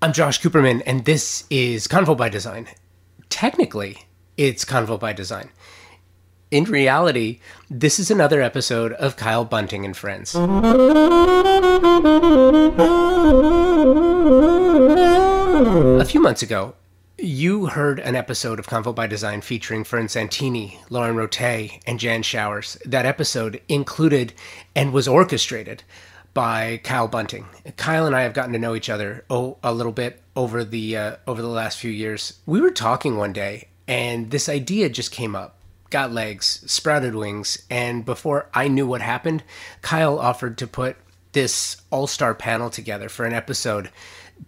I'm Josh Cooperman, and this is Convo by Design. Technically, it's Convo by Design. In reality, this is another episode of Kyle Bunting and Friends. A few months ago, you heard an episode of Convo by Design featuring Fern Santini, Lauren Rote, and Jan Showers. That episode included and was orchestrated by Kyle Bunting. Kyle and I have gotten to know each other oh a little bit over the uh, over the last few years. We were talking one day, and this idea just came up. Got legs, sprouted wings, and before I knew what happened, Kyle offered to put this all-star panel together for an episode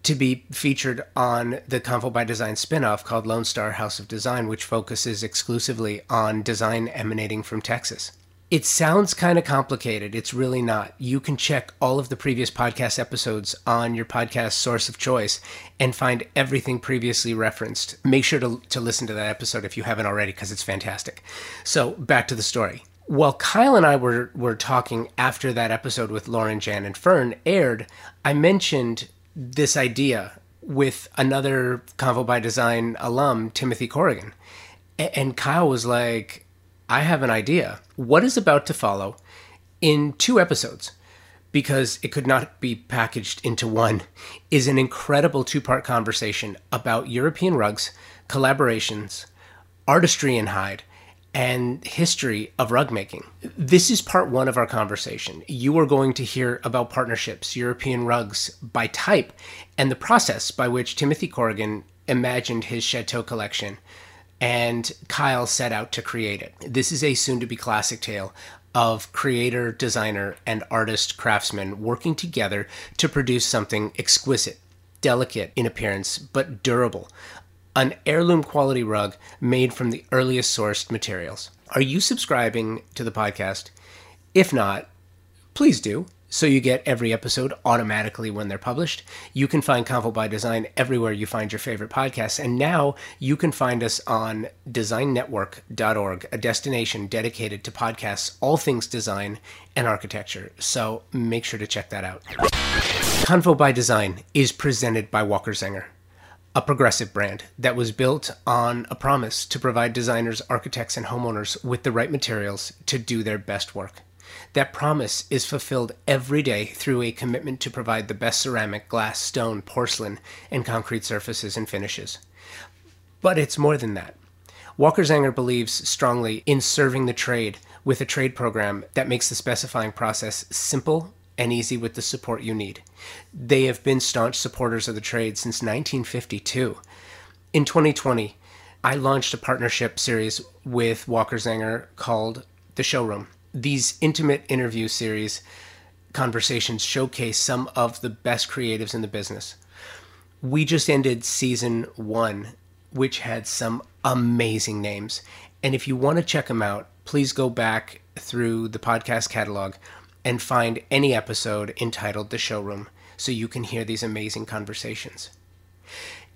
to be featured on the Convo by Design spinoff called Lone Star House of Design, which focuses exclusively on design emanating from Texas. It sounds kind of complicated. It's really not. You can check all of the previous podcast episodes on your podcast source of choice and find everything previously referenced. Make sure to, to listen to that episode if you haven't already, because it's fantastic. So, back to the story. While Kyle and I were, were talking after that episode with Lauren, Jan, and Fern aired, I mentioned this idea with another Convo by Design alum, Timothy Corrigan. And Kyle was like, I have an idea. What is about to follow in two episodes, because it could not be packaged into one, is an incredible two part conversation about European rugs, collaborations, artistry in hide, and history of rug making. This is part one of our conversation. You are going to hear about partnerships, European rugs by type, and the process by which Timothy Corrigan imagined his Chateau collection and Kyle set out to create it. This is a soon to be classic tale of creator, designer, and artist craftsman working together to produce something exquisite, delicate in appearance, but durable. An heirloom quality rug made from the earliest sourced materials. Are you subscribing to the podcast? If not, please do so you get every episode automatically when they're published. You can find Convo by Design everywhere you find your favorite podcasts. And now you can find us on designnetwork.org, a destination dedicated to podcasts, all things design and architecture. So make sure to check that out. Convo by Design is presented by Walker Zanger, a progressive brand that was built on a promise to provide designers, architects, and homeowners with the right materials to do their best work. That promise is fulfilled every day through a commitment to provide the best ceramic, glass, stone, porcelain, and concrete surfaces and finishes. But it's more than that. Walker Zanger believes strongly in serving the trade with a trade program that makes the specifying process simple and easy with the support you need. They have been staunch supporters of the trade since 1952. In 2020, I launched a partnership series with Walker Zanger called The Showroom these intimate interview series conversations showcase some of the best creatives in the business. We just ended season one, which had some amazing names. And if you want to check them out, please go back through the podcast catalog and find any episode entitled The Showroom so you can hear these amazing conversations.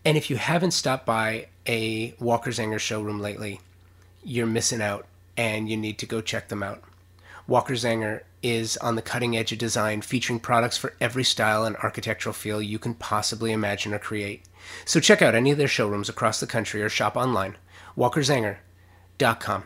And if you haven't stopped by a Walker Zanger showroom lately, you're missing out and you need to go check them out. Walker Zanger is on the cutting edge of design, featuring products for every style and architectural feel you can possibly imagine or create. So check out any of their showrooms across the country or shop online. WalkerZanger.com.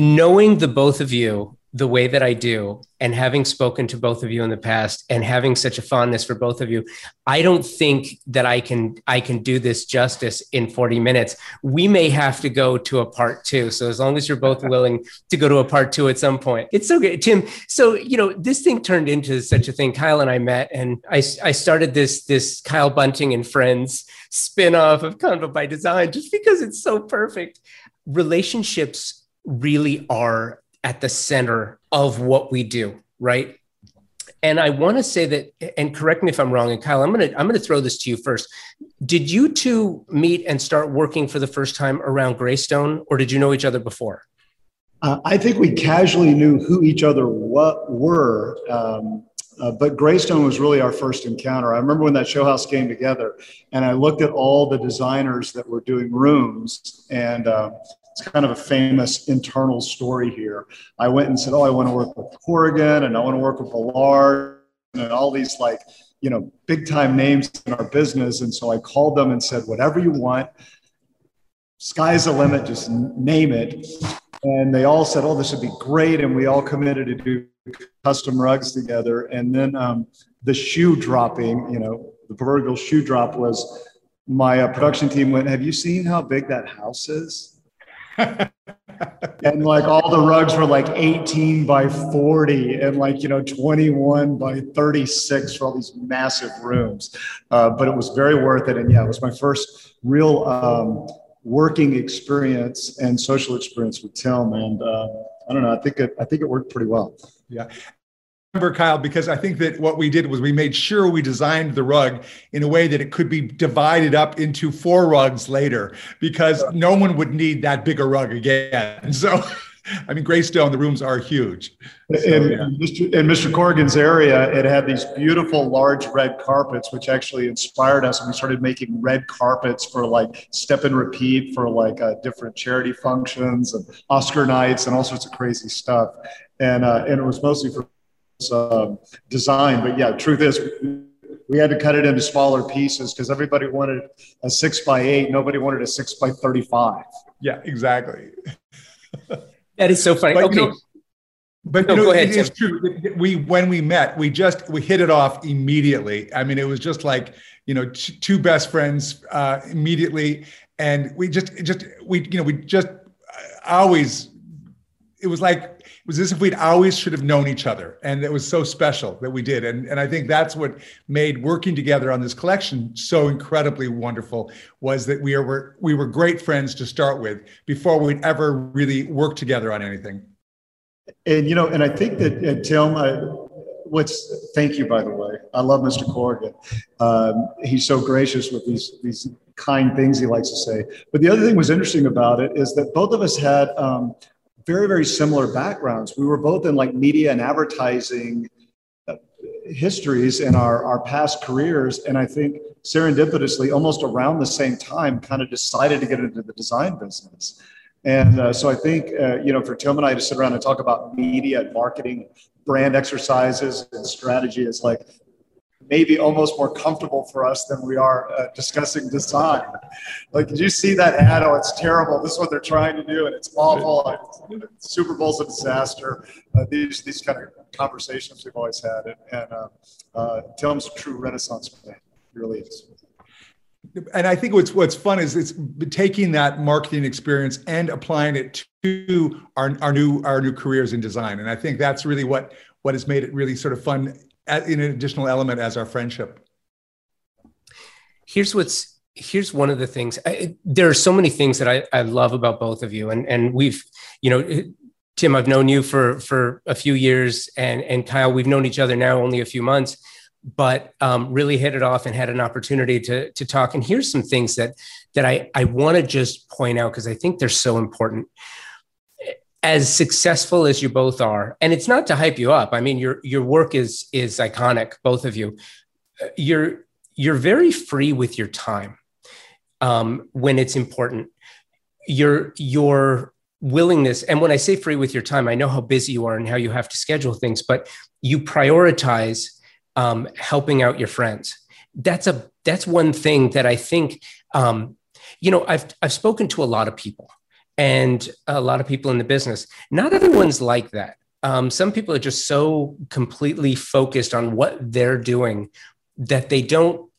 Knowing the both of you the way that I do, and having spoken to both of you in the past, and having such a fondness for both of you, I don't think that I can I can do this justice in 40 minutes. We may have to go to a part two. So as long as you're both willing to go to a part two at some point, it's so good, Tim. So you know this thing turned into such a thing. Kyle and I met, and I I started this this Kyle Bunting and Friends spinoff of Convo by Design just because it's so perfect. Relationships really are at the center of what we do, right? And I want to say that, and correct me if I'm wrong. And Kyle, I'm gonna I'm gonna throw this to you first. Did you two meet and start working for the first time around Greystone, or did you know each other before? Uh, I think we casually knew who each other what were, um, uh, but Greystone was really our first encounter. I remember when that show house came together, and I looked at all the designers that were doing rooms, and uh, it's kind of a famous internal story here. I went and said, Oh, I want to work with Corrigan and I want to work with Ballard and all these like, you know, big time names in our business. And so I called them and said, whatever you want, sky's the limit, just name it. And they all said, oh, this would be great. And we all committed to do custom rugs together. And then um, the shoe dropping, you know, the proverbial shoe drop was my uh, production team went, have you seen how big that house is? and like all the rugs were like 18 by 40 and like you know 21 by 36 for all these massive rooms. Uh, but it was very worth it. And yeah it was my first real um, working experience and social experience with tim and uh, i don't know i think it i think it worked pretty well. Yeah remember, Kyle, because I think that what we did was we made sure we designed the rug in a way that it could be divided up into four rugs later, because no one would need that bigger rug again. So, I mean, Greystone, the rooms are huge. So, in, yeah. Mr., in Mr. Corrigan's area, it had these beautiful large red carpets, which actually inspired us. And we started making red carpets for like step and repeat for like uh, different charity functions and Oscar nights and all sorts of crazy stuff. And, uh, and it was mostly for um, design. But yeah, truth is, we had to cut it into smaller pieces because everybody wanted a six by eight. Nobody wanted a six by 35. Yeah, exactly. that is so funny. But, okay. You know, but no, you know, ahead, it is true. We when we met, we just we hit it off immediately. I mean, it was just like you know, t- two best friends uh, immediately, and we just just we you know we just uh, always. It was like was as if we'd always should have known each other. And it was so special that we did. And, and I think that's what made working together on this collection so incredibly wonderful was that we were, we were great friends to start with before we'd ever really worked together on anything. And, you know, and I think that, uh, Tim, I, what's, thank you, by the way. I love Mr. Corrigan. Um, he's so gracious with these, these kind things he likes to say. But the other thing was interesting about it is that both of us had um, very, very similar backgrounds. We were both in like media and advertising uh, histories in our, our past careers. And I think serendipitously, almost around the same time, kind of decided to get into the design business. And uh, so I think, uh, you know, for Tim and I to sit around and talk about media and marketing, brand exercises and strategy is like maybe almost more comfortable for us than we are uh, discussing design. Like, did you see that ad? Oh, it's terrible. This is what they're trying to do, and it's awful. Super Bowl's a disaster. Uh, these these kind of conversations we've always had, and, and uh, uh, Tim's a true Renaissance man. Really is. And I think what's what's fun is it's taking that marketing experience and applying it to our, our new our new careers in design. And I think that's really what what has made it really sort of fun an additional element as our friendship. Here's what's here's one of the things. I, there are so many things that I, I love about both of you, and and we've you know. Tim, I've known you for for a few years, and and Kyle, we've known each other now only a few months, but um, really hit it off and had an opportunity to to talk. And here's some things that that I I want to just point out because I think they're so important as successful as you both are, and it's not to hype you up. I mean, your your work is is iconic, both of you. You're you're very free with your time um, when it's important. Your your willingness, and when I say free with your time, I know how busy you are and how you have to schedule things, but you prioritize um, helping out your friends. That's a that's one thing that I think. Um, you know, I've I've spoken to a lot of people and a lot of people in the business. Not everyone's like that. Um, some people are just so completely focused on what they're doing that they don't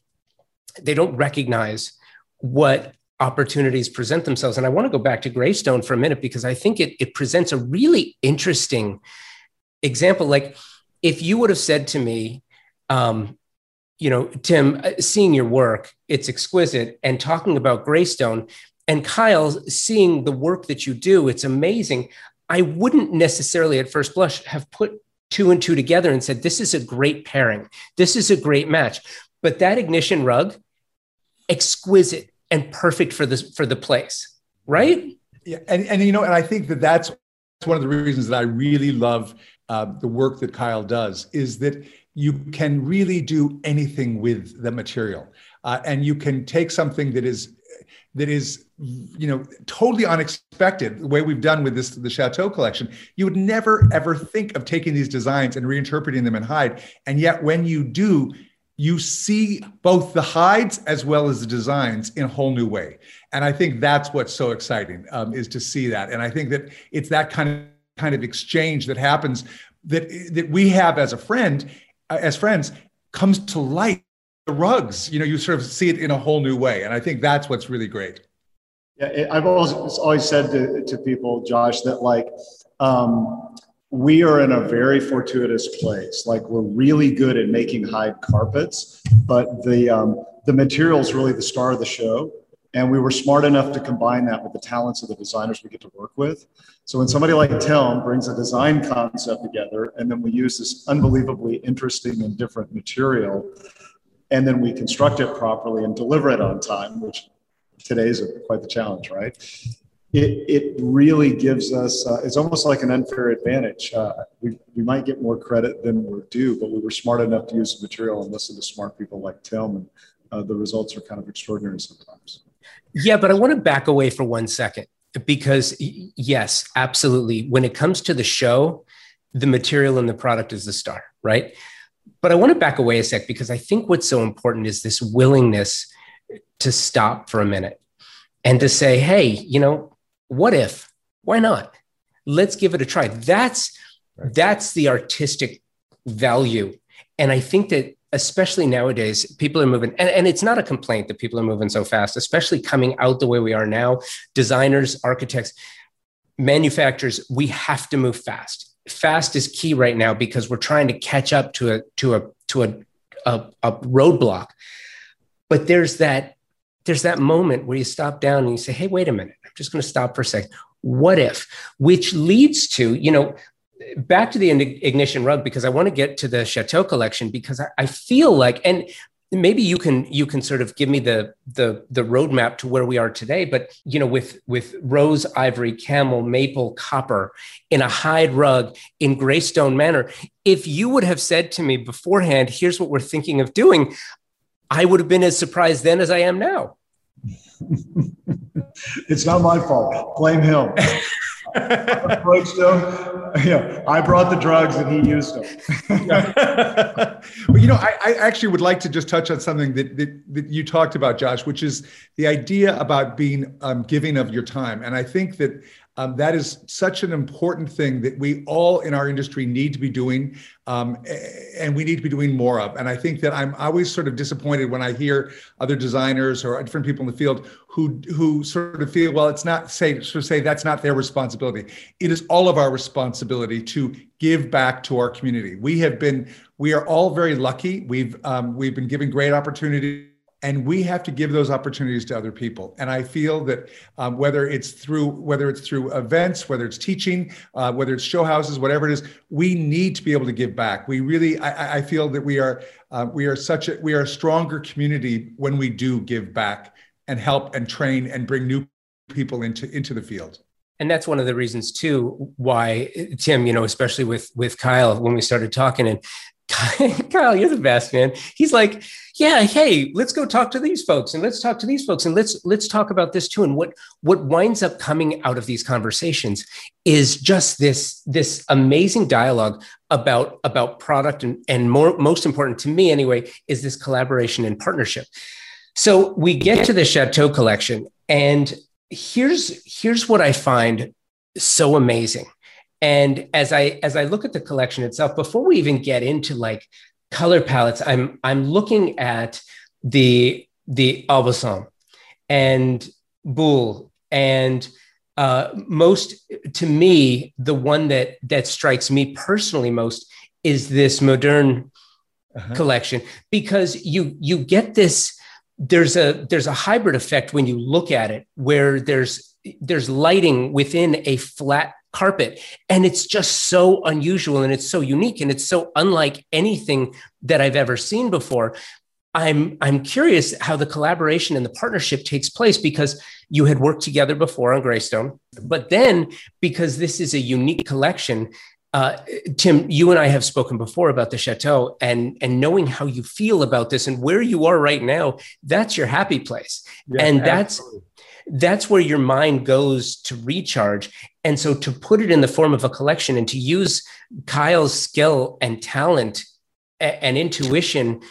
they don't recognize what opportunities present themselves. And I want to go back to Greystone for a minute because I think it, it presents a really interesting example. Like if you would have said to me, um, you know, Tim, uh, seeing your work, it's exquisite, and talking about Greystone, and Kyle, seeing the work that you do, it's amazing. I wouldn't necessarily at first blush have put two and two together and said, this is a great pairing. This is a great match. But that ignition rug, exquisite and perfect for this for the place, right? Yeah, and, and you know, and I think that that's one of the reasons that I really love uh, the work that Kyle does is that you can really do anything with the material, uh, and you can take something that is that is you know totally unexpected the way we've done with this the chateau collection you would never ever think of taking these designs and reinterpreting them in hide and yet when you do you see both the hides as well as the designs in a whole new way. And I think that's what's so exciting um, is to see that. And I think that it's that kind of kind of exchange that happens that that we have as a friend, uh, as friends, comes to light. The rugs, you know, you sort of see it in a whole new way, and I think that's what's really great. Yeah, I've always always said to, to people, Josh, that like um, we are in a very fortuitous place. Like we're really good at making hide carpets, but the um, the material is really the star of the show. And we were smart enough to combine that with the talents of the designers we get to work with. So when somebody like Tim brings a design concept together, and then we use this unbelievably interesting and different material, and then we construct it properly and deliver it on time, which today is quite the challenge, right? it, it really gives us, uh, it's almost like an unfair advantage. Uh, we, we might get more credit than we're due, but we were smart enough to use the material and listen to smart people like Tim, and uh, the results are kind of extraordinary sometimes. Yeah, but I want to back away for one second because, yes, absolutely. When it comes to the show, the material and the product is the star, right? But I want to back away a sec because I think what's so important is this willingness to stop for a minute and to say, hey, you know, what if? Why not? Let's give it a try. That's right. that's the artistic value. And I think that especially nowadays, people are moving, and, and it's not a complaint that people are moving so fast, especially coming out the way we are now. Designers, architects, manufacturers, we have to move fast. Fast is key right now because we're trying to catch up to a to a to a, a, a roadblock. But there's that there's that moment where you stop down and you say, hey, wait a minute, I'm just going to stop for a second. What if? Which leads to, you know, back to the ignition rug because I want to get to the Chateau collection because I, I feel like, and maybe you can you can sort of give me the the the roadmap to where we are today but you know with with rose ivory camel maple copper in a hide rug in greystone manor if you would have said to me beforehand here's what we're thinking of doing I would have been as surprised then as I am now. it's not my fault. Blame him. yeah, I brought the drugs and he used them. well, you know, I, I, actually would like to just touch on something that, that, that you talked about, Josh, which is the idea about being um, giving of your time. And I think that um, that is such an important thing that we all in our industry need to be doing, um, and we need to be doing more of. And I think that I'm always sort of disappointed when I hear other designers or different people in the field who who sort of feel, well, it's not say sort of say that's not their responsibility. It is all of our responsibility to give back to our community. We have been, we are all very lucky. We've um, we've been given great opportunities and we have to give those opportunities to other people. And i feel that um, whether it's through whether it's through events whether it's teaching uh, whether it's show houses whatever it is we need to be able to give back. We really i, I feel that we are uh, we are such a we are a stronger community when we do give back and help and train and bring new people into into the field. And that's one of the reasons too why tim you know especially with with kyle when we started talking and Kyle, you're the best, man. He's like, yeah, hey, let's go talk to these folks and let's talk to these folks and let's let's talk about this too. And what what winds up coming out of these conversations is just this this amazing dialogue about about product and and more most important to me anyway is this collaboration and partnership. So we get to the Chateau collection and here's here's what I find so amazing and as I as I look at the collection itself, before we even get into like color palettes, I'm I'm looking at the the Aubusson and Boulle and uh, most to me the one that that strikes me personally most is this modern uh-huh. collection because you you get this there's a there's a hybrid effect when you look at it where there's there's lighting within a flat carpet. And it's just so unusual and it's so unique and it's so unlike anything that I've ever seen before. I'm I'm curious how the collaboration and the partnership takes place because you had worked together before on Greystone, but then because this is a unique collection, uh, Tim, you and I have spoken before about the chateau, and and knowing how you feel about this and where you are right now, that's your happy place, yeah, and that's absolutely that's where your mind goes to recharge. And so to put it in the form of a collection and to use Kyle's skill and talent and intuition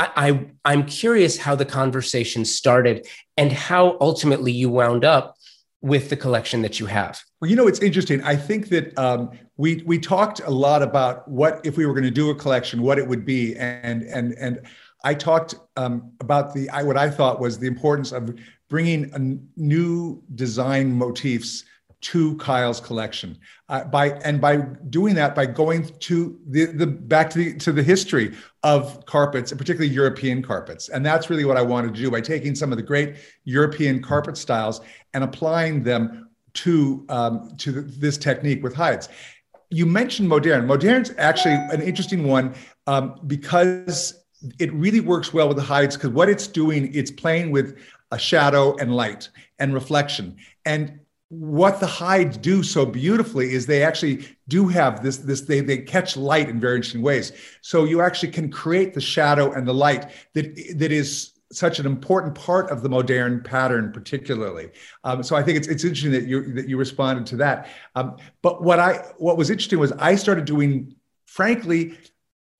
I, I am curious how the conversation started and how ultimately you wound up with the collection that you have. Well, you know, it's interesting. I think that um, we we talked a lot about what if we were going to do a collection, what it would be, and and and I talked um, about the I, what I thought was the importance of bringing new design motifs to Kyle's collection. Uh, by and by doing that, by going to the, the back to the to the history of carpets, and particularly European carpets, and that's really what I wanted to do by taking some of the great European carpet styles and applying them to um, to the, this technique with hides. You mentioned modern. Moderne's actually an interesting one um, because it really works well with the hides because what it's doing, it's playing with a shadow and light and reflection. And what the hides do so beautifully is they actually do have this this they, they catch light in very interesting ways. So you actually can create the shadow and the light that that is such an important part of the modern pattern particularly. Um, so i think it's, it's interesting that you that you responded to that. Um, but what i what was interesting was i started doing frankly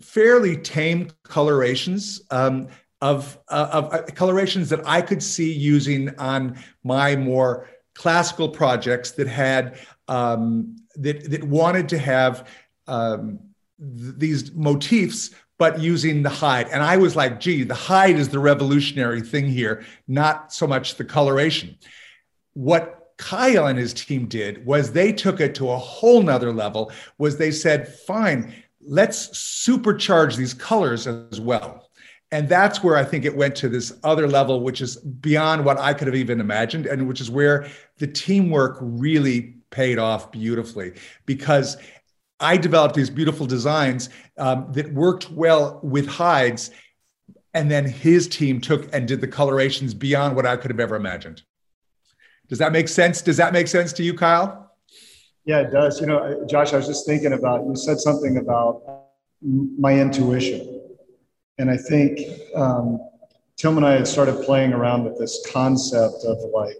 fairly tame colorations. Um, of, uh, of uh, colorations that i could see using on my more classical projects that had um, that that wanted to have um, th- these motifs but using the hide. And I was like, gee, the hide is the revolutionary thing here, not so much the coloration. What Kyle and his team did was they took it to a whole nother level, was they said, fine, let's supercharge these colors as well and that's where I think it went to this other level, which is beyond what I could have even imagined, and which is where the teamwork really paid off beautifully because I developed these beautiful designs um, that worked well with hides. And then his team took and did the colorations beyond what I could have ever imagined. Does that make sense? Does that make sense to you, Kyle? Yeah, it does. You know, Josh, I was just thinking about you said something about my intuition and I think um, Tim and I had started playing around with this concept of like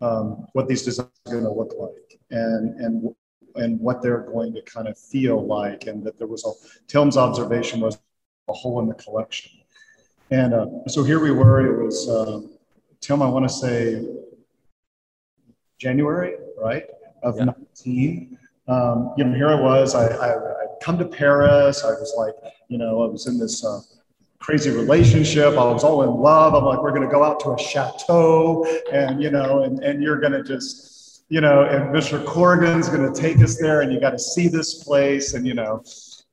um, what these designs are going to look like and and and what they're going to kind of feel like, and that there was a Tim's observation was a hole in the collection. And uh, so here we were. It was um, Tim. I want to say January, right, of yeah. 19. Um, you know, here I was. I, I I'd come to Paris. I was like, you know, I was in this. Uh, crazy relationship. I was all in love. I'm like, we're going to go out to a chateau and, you know, and, and you're going to just, you know, and Mr. Corrigan's going to take us there and you got to see this place. And, you know,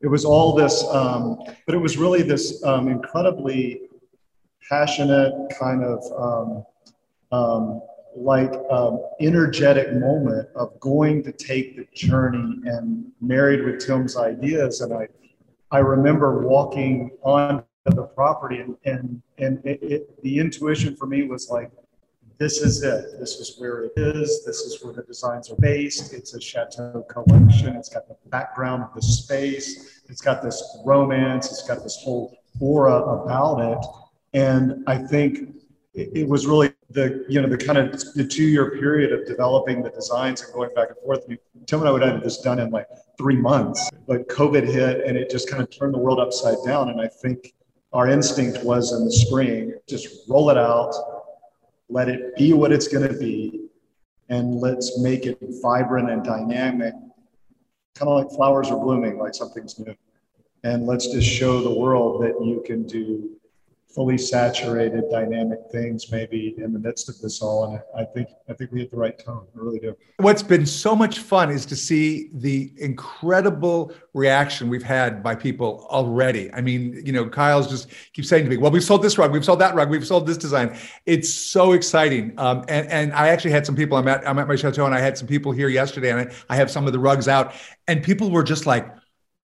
it was all this, um, but it was really this um, incredibly passionate kind of um, um like um, energetic moment of going to take the journey and married with Tim's ideas. And I, I remember walking on of the property and and and it, it, the intuition for me was like this is it. This is where it is. This is where the designs are based. It's a chateau collection. It's got the background of the space. It's got this romance. It's got this whole aura about it. And i think it, was really the you know the kind of the two year period of developing the designs and going back and forth. Tim and I would have this done in like three months, but COVID hit and it just kind of turned the world upside down. And I think our instinct was in the spring just roll it out, let it be what it's going to be, and let's make it vibrant and dynamic, kind of like flowers are blooming, like something's new. And let's just show the world that you can do fully saturated dynamic things maybe in the midst of this all and i think i think we hit the right tone. I really do. What's been so much fun is to see the incredible reaction we've had by people already. I mean you know kyle's just keeps saying to me well we've sold this rug we've sold that rug we've sold this design. It's so exciting. Um, and and i actually had some people i'm at i'm at my chateau and i had some people here yesterday and I, I have some of the rugs out and people were just like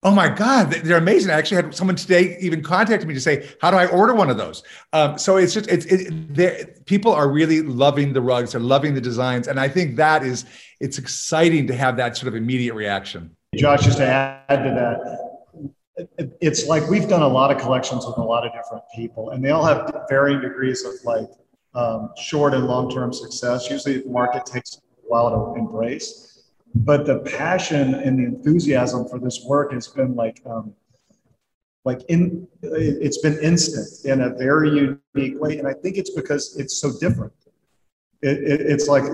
Oh my God, they're amazing. I actually had someone today even contact me to say, "How do I order one of those?" Um, so it's just it's it, people are really loving the rugs, they're loving the designs, and I think that is it's exciting to have that sort of immediate reaction. Josh, just to add to that, it's like we've done a lot of collections with a lot of different people, and they all have varying degrees of like um, short and long term success. Usually, the market takes a while to embrace but the passion and the enthusiasm for this work has been like um, like in it's been instant in a very unique way. And i think it's because it's so different. It, it, it's like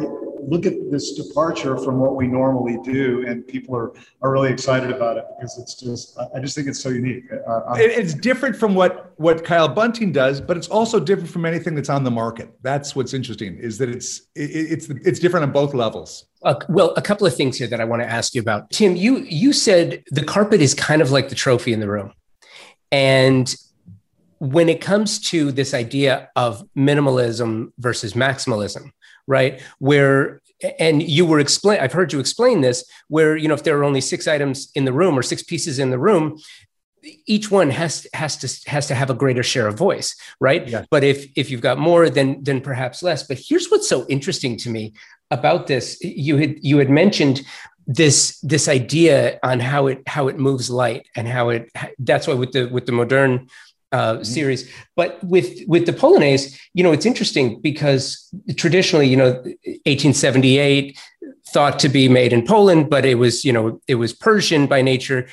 look at this departure from what we normally do, and people are are really excited about it because it's just I just think it's so unique. Uh, it's different from what what Kyle Bunting does, but it's also different from anything that's on the market. That's what's interesting is that it's it, it's it's different on both levels. Uh, well, a couple of things here that I want to ask you about. Tim, you you said the carpet is kind of like the trophy in the room, and when it comes to this idea of minimalism versus maximalism, right? Where and you were explain I've heard you explain this where you know if there are only six items in the room or six pieces in the room each one has has to has to have a greater share of voice right yeah. but if if you've got more then then perhaps less but here's what's so interesting to me about this you had you had mentioned this this idea on how it how it moves light and how it that's why with the with the modern uh, mm-hmm. series. But with with the Polonaise, you know, it's interesting because traditionally, you know, 1878 thought to be made in Poland, but it was, you know, it was Persian by nature.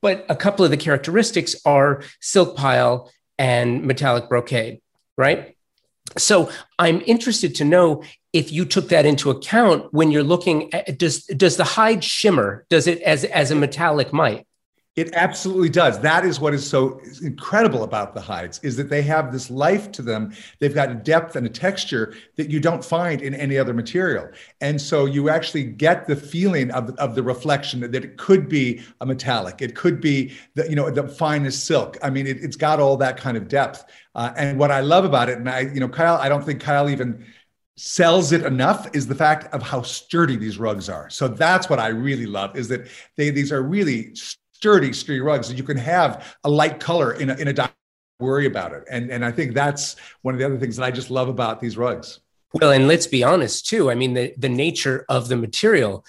But a couple of the characteristics are silk pile and metallic brocade, right? So I'm interested to know if you took that into account when you're looking at does does the hide shimmer? Does it as as a metallic might? It absolutely does. That is what is so incredible about the hides is that they have this life to them. They've got a depth and a texture that you don't find in any other material. And so you actually get the feeling of, of the reflection that it could be a metallic. It could be the, you know, the finest silk. I mean, it, has got all that kind of depth. Uh, and what I love about it, and I, you know, Kyle, I don't think Kyle even sells it enough is the fact of how sturdy these rugs are. So that's what I really love is that they, these are really sturdy, sturdy rugs. That you can have a light color in a, in a worry about it. And, and I think that's one of the other things that I just love about these rugs. Well, and let's be honest too. I mean, the, the nature of the material,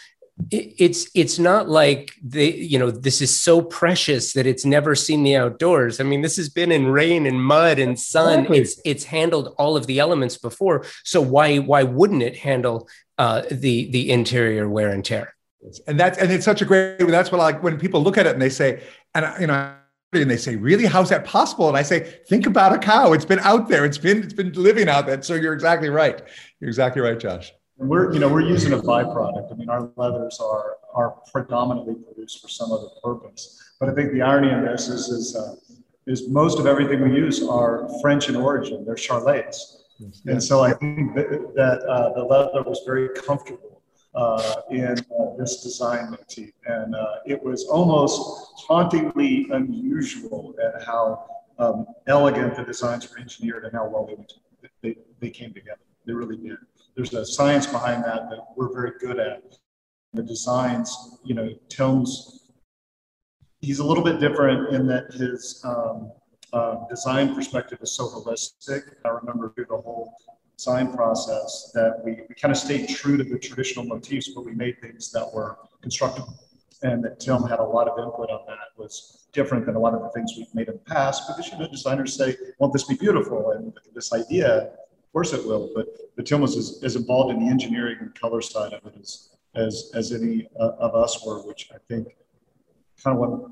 it's it's not like the you know this is so precious that it's never seen the outdoors. I mean, this has been in rain and mud and sun. Exactly. It's it's handled all of the elements before. So why why wouldn't it handle uh, the the interior wear and tear? And that's and it's such a great. That's what I like when people look at it and they say, and you know, and they say, "Really? How's that possible?" And I say, "Think about a cow. It's been out there. It's been it's been living out there." So you're exactly right. You're exactly right, Josh. and We're you know we're using a byproduct. I mean, our leathers are are predominantly produced for some other purpose. But I think the irony in this is is uh, is most of everything we use are French in origin. They're Charolais, yes. and so I think that, that uh, the leather was very comfortable in uh, this design motif. And uh, it was almost hauntingly unusual at how um, elegant the designs were engineered and how well they, they, they came together. They really did. There's a science behind that that we're very good at. The designs, you know, Tim's, he's a little bit different in that his um, uh, design perspective is so holistic. I remember through the whole design process that we, we kind of stayed true to the traditional motifs, but we made things that were constructible. And that Tim had a lot of input on that was different than a lot of the things we've made in the past because you know designers say, won't this be beautiful? And this idea, of course it will, but, but Tim was as, as involved in the engineering and color side of it as, as, as any uh, of us were, which I think kind of what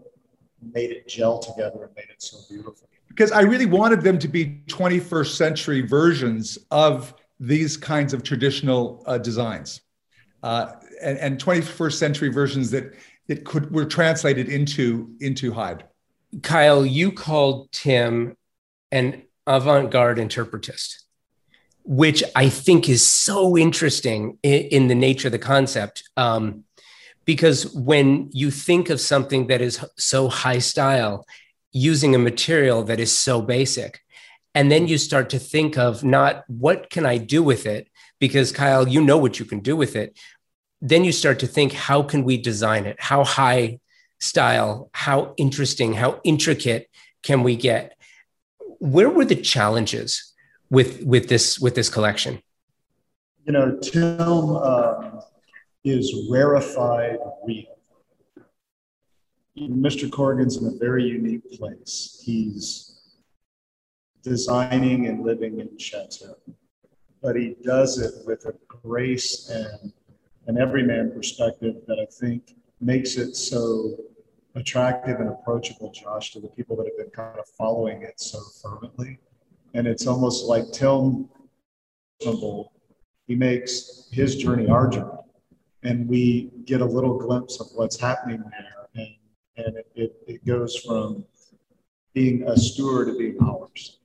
made it gel together and made it so beautiful because I really wanted them to be 21st century versions of these kinds of traditional uh, designs, uh, and, and, 21st century versions that that could were translated into into hide. Kyle, you called Tim an avant-garde interpretist, which I think is so interesting in, in the nature of the concept. Um, because when you think of something that is so high style using a material that is so basic. And then you start to think of not what can I do with it? Because Kyle, you know what you can do with it. Then you start to think, how can we design it? How high style, how interesting, how intricate can we get? Where were the challenges with with this with this collection? You know, Tim um, is rarefied real. Mr. Corrigan's in a very unique place. He's designing and living in Chateau, but he does it with a grace and an everyman perspective that I think makes it so attractive and approachable, Josh, to the people that have been kind of following it so fervently. And it's almost like Tim, he makes his journey our journey. And we get a little glimpse of what's happening there. And, it, it, it goes from being a steward to being ours.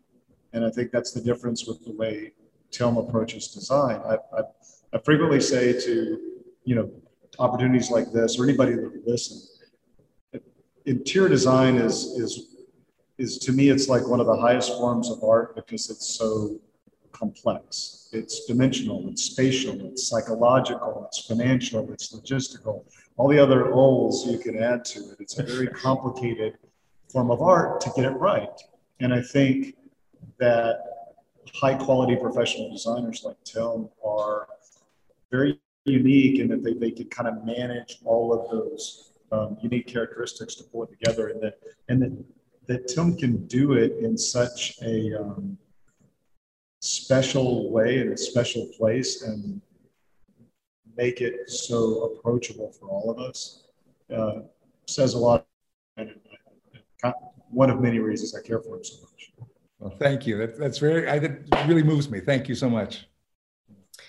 And I think that's the difference with the way Tim approaches design. I, I, I frequently say to, you know, opportunities like this or anybody that will listen, interior design is is is to me it's like one of the highest forms of art because it's so complex it's dimensional it's spatial it's psychological it's financial it's logistical all the other O's you can add to it. It's a very complicated form of art to get it right. And i think that high quality professional designers like tim are very unique in that they, they can kind of manage all of those um, unique characteristics to pull it together, and that and that that Tim can do it in such a um, special way in a special place and make it so approachable for all of us uh, says a lot. And one of many reasons I care for him so much. Well, thank you. That, that's very, I, that really moves me. Thank you so much.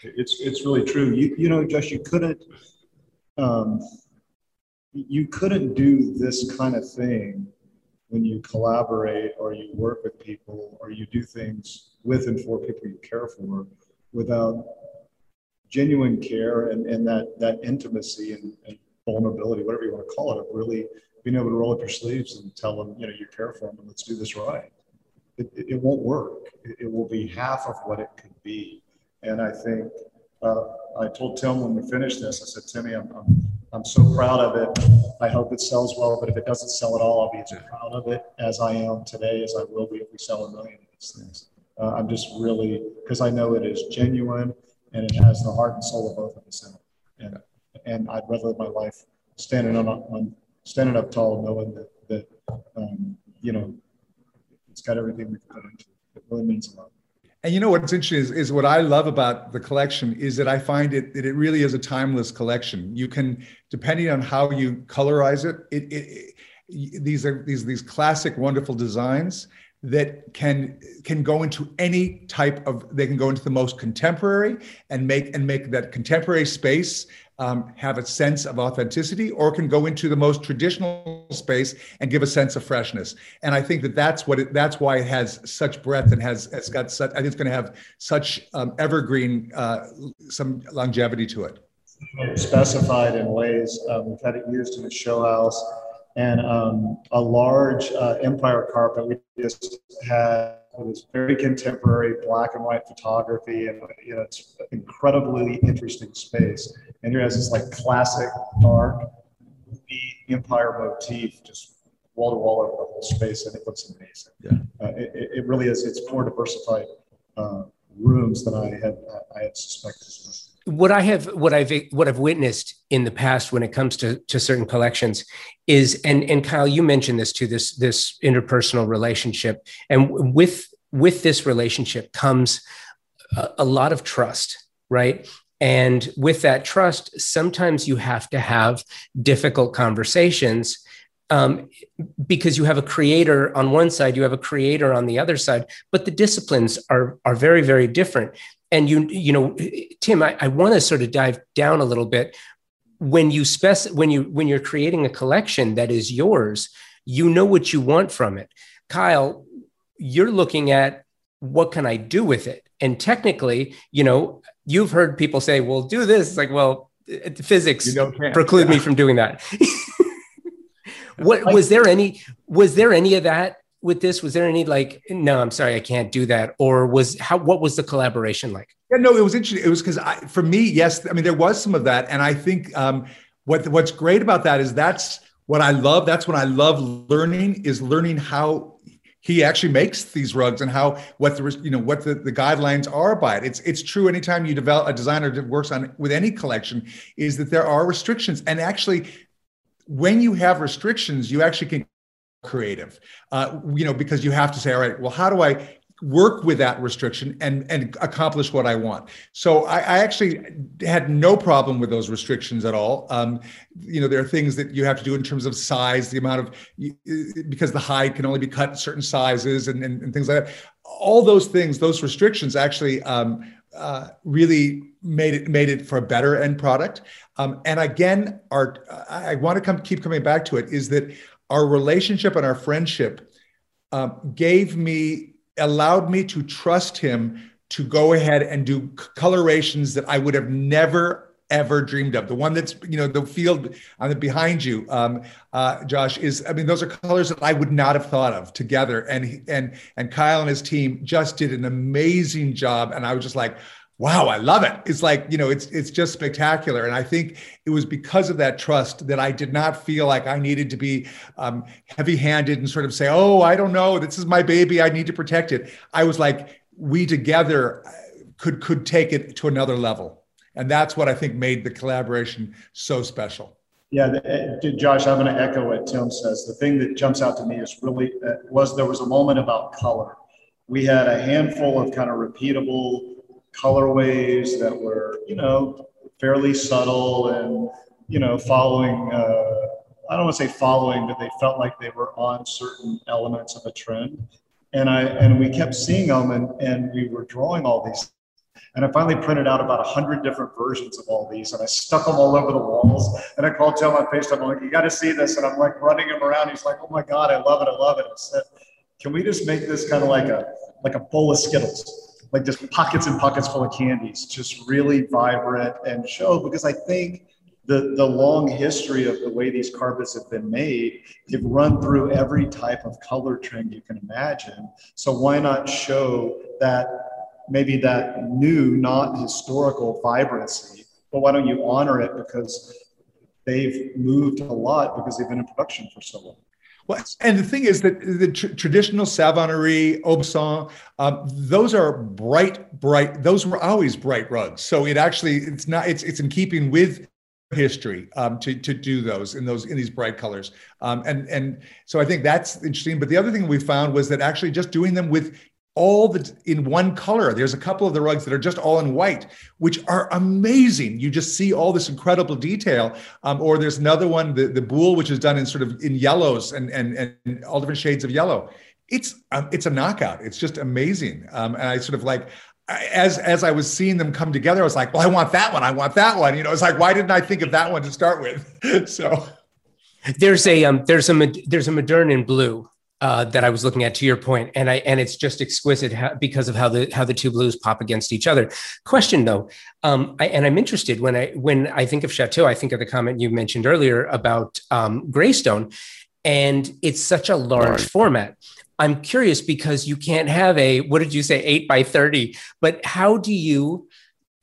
It's, it's really true. You, you know, Josh, you couldn't, um, you couldn't do this kind of thing when you collaborate or you work with people or you do things with and for people you care for without genuine care and, and that, that intimacy and, and vulnerability, whatever you want to call it, of really being able to roll up your sleeves and tell them, you know, you care for them and let's do this right. It, it, won't work. It, it, will be half of what it could be. And I think uh, I told Tim when we finished this, I said, Timmy, I'm, I'm I'm so proud of it. I hope it sells well, but if it doesn't sell at all, I'll be as proud of it as I am today as I will be if we sell a million of these things. Uh, I'm just really, because I know it is genuine and it has the heart and soul of both of us in it. And, and I'd rather live my life standing on, on standing up tall, knowing that, that um, you know, it's got everything we can put into it. It really means a lot. And you know what's interesting is, is what I love about the collection is that I find it that it really is a timeless collection. You can, depending on how you colorize it, it, it, it these are these these classic, wonderful designs that can can go into any type of they can go into the most contemporary and make and make that contemporary space um, have a sense of authenticity or can go into the most traditional space and give a sense of freshness. And i think that that's what it, that's why it has such breadth and has has got such i think it's going to have such um, evergreen uh, some longevity to it. Specified in ways um, we've had it used in the show house and um, a large uh, empire carpet. We just had it was very contemporary black and white photography and you know it's incredibly interesting space. And here has this like classic dark empire motif just wall to wall over the whole space and it looks amazing. Yeah. Uh, it, it really is it's more diversified uh, rooms than i had i had suspected what I have, what I've, what I've witnessed in the past when it comes to to certain collections is, and and Kyle, you mentioned this too, this this interpersonal relationship, and with with this relationship comes a, a lot of trust, right? And with that trust, sometimes you have to have difficult conversations um, because you have a creator on one side, you have a creator on the other side, but the disciplines are are very very different and you you know tim i, I want to sort of dive down a little bit. When you spec when you when you're creating a collection that is yours you know what you want from it. Kyle you're looking at what can i do with it? And technically you know you've heard people say well do this. It's like well physics you know, preclude yeah. me from doing that. What was there any was there any of that with this? Was there any like, no, I'm sorry, I can't do that, or was how? What was the collaboration like? Yeah, no, it was interesting. It was because for me, yes, I mean there was some of that, and I think um, what what's great about that is that's what I love. That's what I love learning is learning how he actually makes these rugs and how what the you know what the, the guidelines are by it. It's it's true anytime you develop a designer that works on with any collection is that there are restrictions and actually when you have restrictions you actually can creative uh, you know because you have to say all right well how do i work with that restriction and and accomplish what I want. So I, I actually had no problem with those restrictions at all. Um, you know, there are things that you have to do in terms of size, the amount of because the hide can only be cut in certain sizes and, and, and things like that. All those things, those restrictions actually um, uh, really made it made it for a better end product. Um, and again, our I want to come keep coming back to it is that our relationship and our friendship um, gave me allowed me to trust him to go ahead and do colorations that I would have never ever dreamed of. The one that's you know the field on the behind you, um, uh, Josh, is I mean those are colors that I would not have thought of together. And and and Kyle and his team just did an amazing job. And I was just like, wow, I love it. It's like, you know, it's it's just spectacular. And I think it was because of that trust that I did not feel like I needed to be um, heavy-handed and sort of say, oh, I don't know, this is my baby, I need to protect it. I was like, we together uh, could could take it to another level. And that's what I think made the collaboration so special. Yeah, uh, Josh, I'm going to echo what Tim says. The thing that jumps out to me is really uh, was there was a moment about color. We had a handful of kind of repeatable colorways that were, you know, fairly subtle and, you know, following, uh, I don't want to say following, but they felt like they were on certain elements of a trend. And I, and we kept seeing them and, and we were drawing all these and I finally printed out about a hundred different versions of all these, and I stuck them all over the walls. And I called Tim on FaceTime. I'm like, "You got to see this!" And I'm like running him around. He's like, "Oh my god, I love it! I love it!" I said, "Can we just make this kind of like a like a bowl of Skittles?" Like just pockets and pockets full of candies, just really vibrant and show because I think the, the long history of the way these carpets have been made, they've run through every type of color trend you can imagine. So why not show that maybe that new, not historical vibrancy, but why don't you honor it because they've moved a lot because they've been in production for so long. Well, and the thing is that the tr- traditional Savonnerie, Aubusson, um, those are bright, bright. Those were always bright rugs. So it actually, it's not. It's it's in keeping with history um, to to do those in those in these bright colors. Um, and and so I think that's interesting. But the other thing we found was that actually just doing them with all the in one color. There's a couple of the rugs that are just all in white, which are amazing. You just see all this incredible detail. Um, or there's another one, the the Boule, which is done in sort of in yellows and and and all different shades of yellow. It's um, it's a knockout. It's just amazing. Um, and I sort of like as as I was seeing them come together, I was like, well, I want that one. I want that one. You know, it's like, why didn't I think of that one to start with? so there's a um, there's a there's a modern in blue uh, that I was looking at to your point, and I and it's just exquisite how, because of how the how the two blues pop against each other. Question though, um, I, and I'm interested when I when I think of Chateau, I think of the comment you mentioned earlier about um, Greystone, and it's such a large format. I'm curious because you can't have a what did you say eight by thirty, but how do you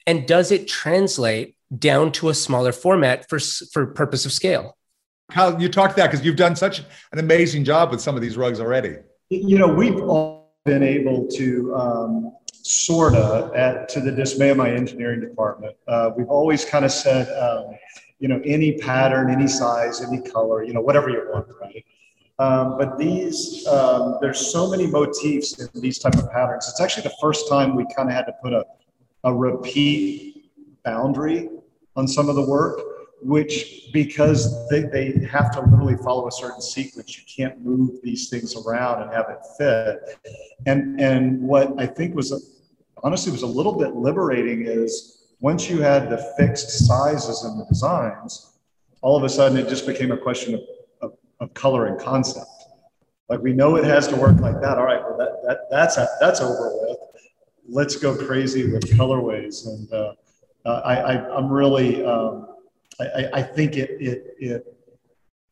and does it translate down to a smaller format for for purpose of scale? Kyle, you talked that because you've done such an amazing job with some of these rugs already. You know, we've all been able to um, sort of, at, to the dismay of my engineering department, uh, we've always kind of said, um, you know, any pattern, any size, any color, you know, whatever you want, right? Um, but these, um, there's so many motifs in these type of patterns. It's actually the first time we kind of had to put a, a repeat boundary on some of the work which because they, they have to literally follow a certain sequence you can't move these things around and have it fit. And and what i think was honestly was a little bit liberating is once you had the fixed sizes and the designs all of a sudden it just became a question of, of, of color and concept. Like we know it has to work like that. All right well that, that that's that's over with. Let's go crazy with colorways. And uh, uh, I, I i'm really um, I, I think it, it, it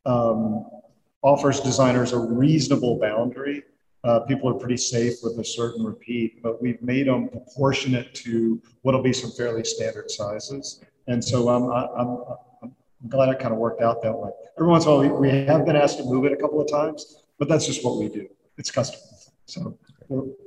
um, offers designers a reasonable boundary. Uh, people are pretty safe with a certain repeat, but we've made them proportionate to what'll be some fairly standard sizes. And so um, I, I'm, I'm glad it kind of worked out that way. Every once in a while, we, we have been asked to move it a couple of times, but that's just what we do. It's custom. So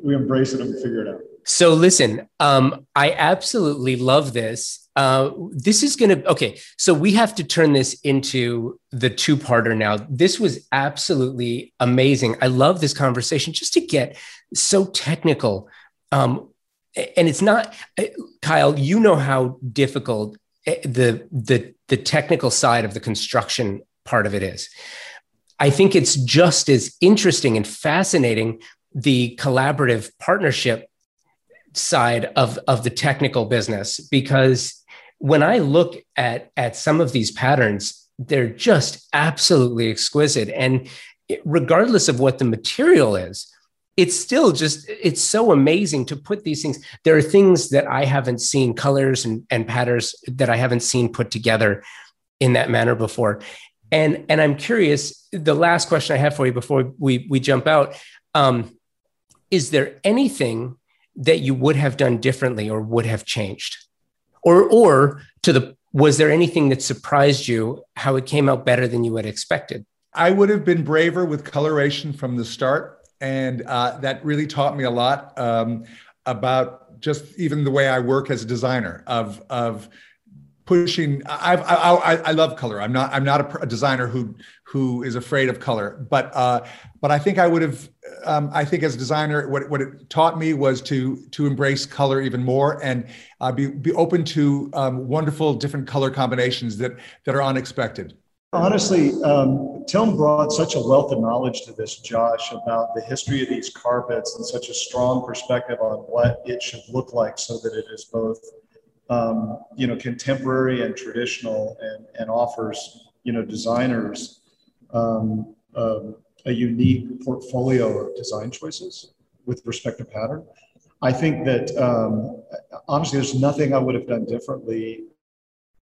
we embrace it and figure it out. So listen, um, I absolutely love this. Uh, this is going to okay. So we have to turn this into the two-parter now. This was absolutely amazing. I love this conversation just to get so technical. Um, and it's not, Kyle. You know how difficult eh, the the the technical side of the construction part of it is. I think it's just as interesting and fascinating the collaborative partnership side of, of the technical business because when I look at, at some of these patterns, they're just absolutely exquisite. And regardless of what the material is, it's still just it's so amazing to put these things there are things that i haven't seen colors and, and patterns that i haven't seen put together in that manner before and and i'm curious the last question i have for you before we we jump out um, is there anything that you would have done differently or would have changed? Or, or to the, was there anything that surprised you how it came out better than you had expected? I would have been braver with coloration from the start. And uh, that really taught me a lot um, about just even the way I work as a designer of, of pushing I've, I, I, I love color i'm not i'm not a, a, designer who who is afraid of color but uh but i think i would have um, i think as a designer what, what it taught me was to to embrace color even more and uh, be be open to um, wonderful different color combinations that that are unexpected. Honestly um, tim brought such a wealth of knowledge to this josh about the history of these carpets and such a strong perspective on what it should look like so that it is both um, you know, contemporary and traditional and, and offers, you know, designers um, um, a unique portfolio of design choices with respect to pattern. I think that um, honestly, there's nothing I would have done differently,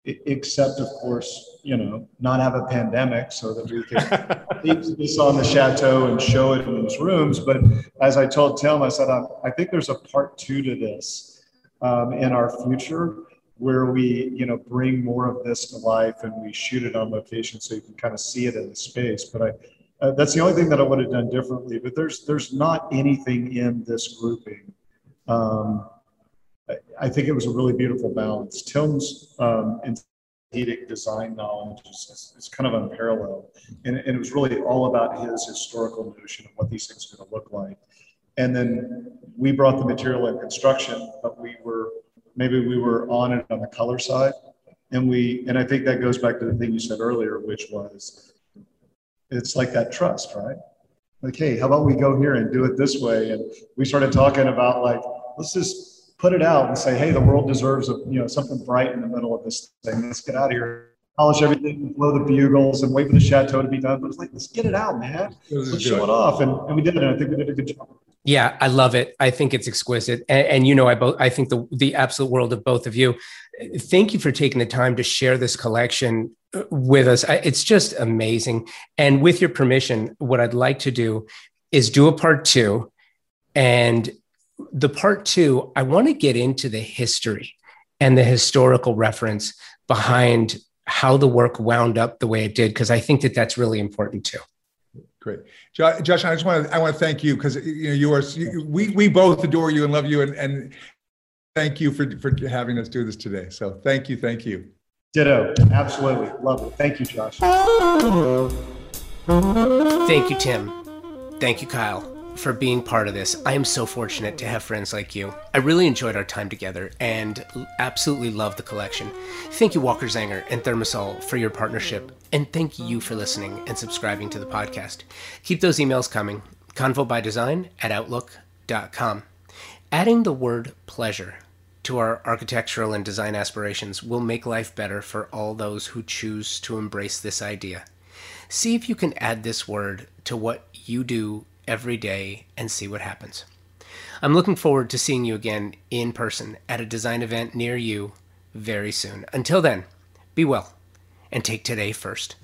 except, of course, you know, not have a pandemic so that we could keep this on the chateau and show it in those rooms. But as I told Tim, I said, I think there's a part two to this um, in our future where we you know bring more of this to life and we shoot it on location so you can kind of see it in the space but i uh, that's the only thing that i would have done differently but there's there's not anything in this grouping. Um, I, I think it was a really beautiful balance. Tim's um, design knowledge is, is, kind of unparalleled. And, and it was really all about his historical notion of what these things are going to look like. And then we brought the material and construction, but we were maybe we were on it on the color side. And we and I think that goes back to the thing you said earlier, which was it's like that trust, right? Like, hey, how about we go here and do it this way? And we started talking about like, let's just put it out and say, hey, the world deserves a you know something bright in the middle of this thing. Let's get out of here polish everything, blow the bugles, and wait for the chateau to be done. But it's like, let's get it out, man. Let's show it off, and, and we did it. And I think we did a good job. Yeah, I love it. I think it's exquisite, and, and, you know, I both I think the the absolute world of both of you. Thank you for taking the time to share this collection uh, with us. It's just amazing. And with your permission, what I'd like to do is do a part two, and the part two, I want to get into the history and the historical reference behind how the work wound up the way it did, because I think that that's really important too. Great, Josh. I just want to I want to thank you because you know you are you, we we both adore you and love you and and thank you for for having us do this today. So thank you, thank you. Ditto. Absolutely, love it. Thank you, Josh. Thank you, Tim. Thank you, Kyle for being part of this. I am so fortunate to have friends like you. I really enjoyed our time together and absolutely love the collection. Thank you, Walker Zanger and ThermaSol, for your partnership, and thank you for listening and subscribing to the podcast. Keep those emails coming. Convo by Design at Outlook.com. Adding the word pleasure to our architectural and design aspirations will make life better for all those who choose to embrace this idea. See if you can add this word to what you do every day and see what happens. I'm looking forward to seeing you again in person at a design event near you very soon. Until then, be well and take today first.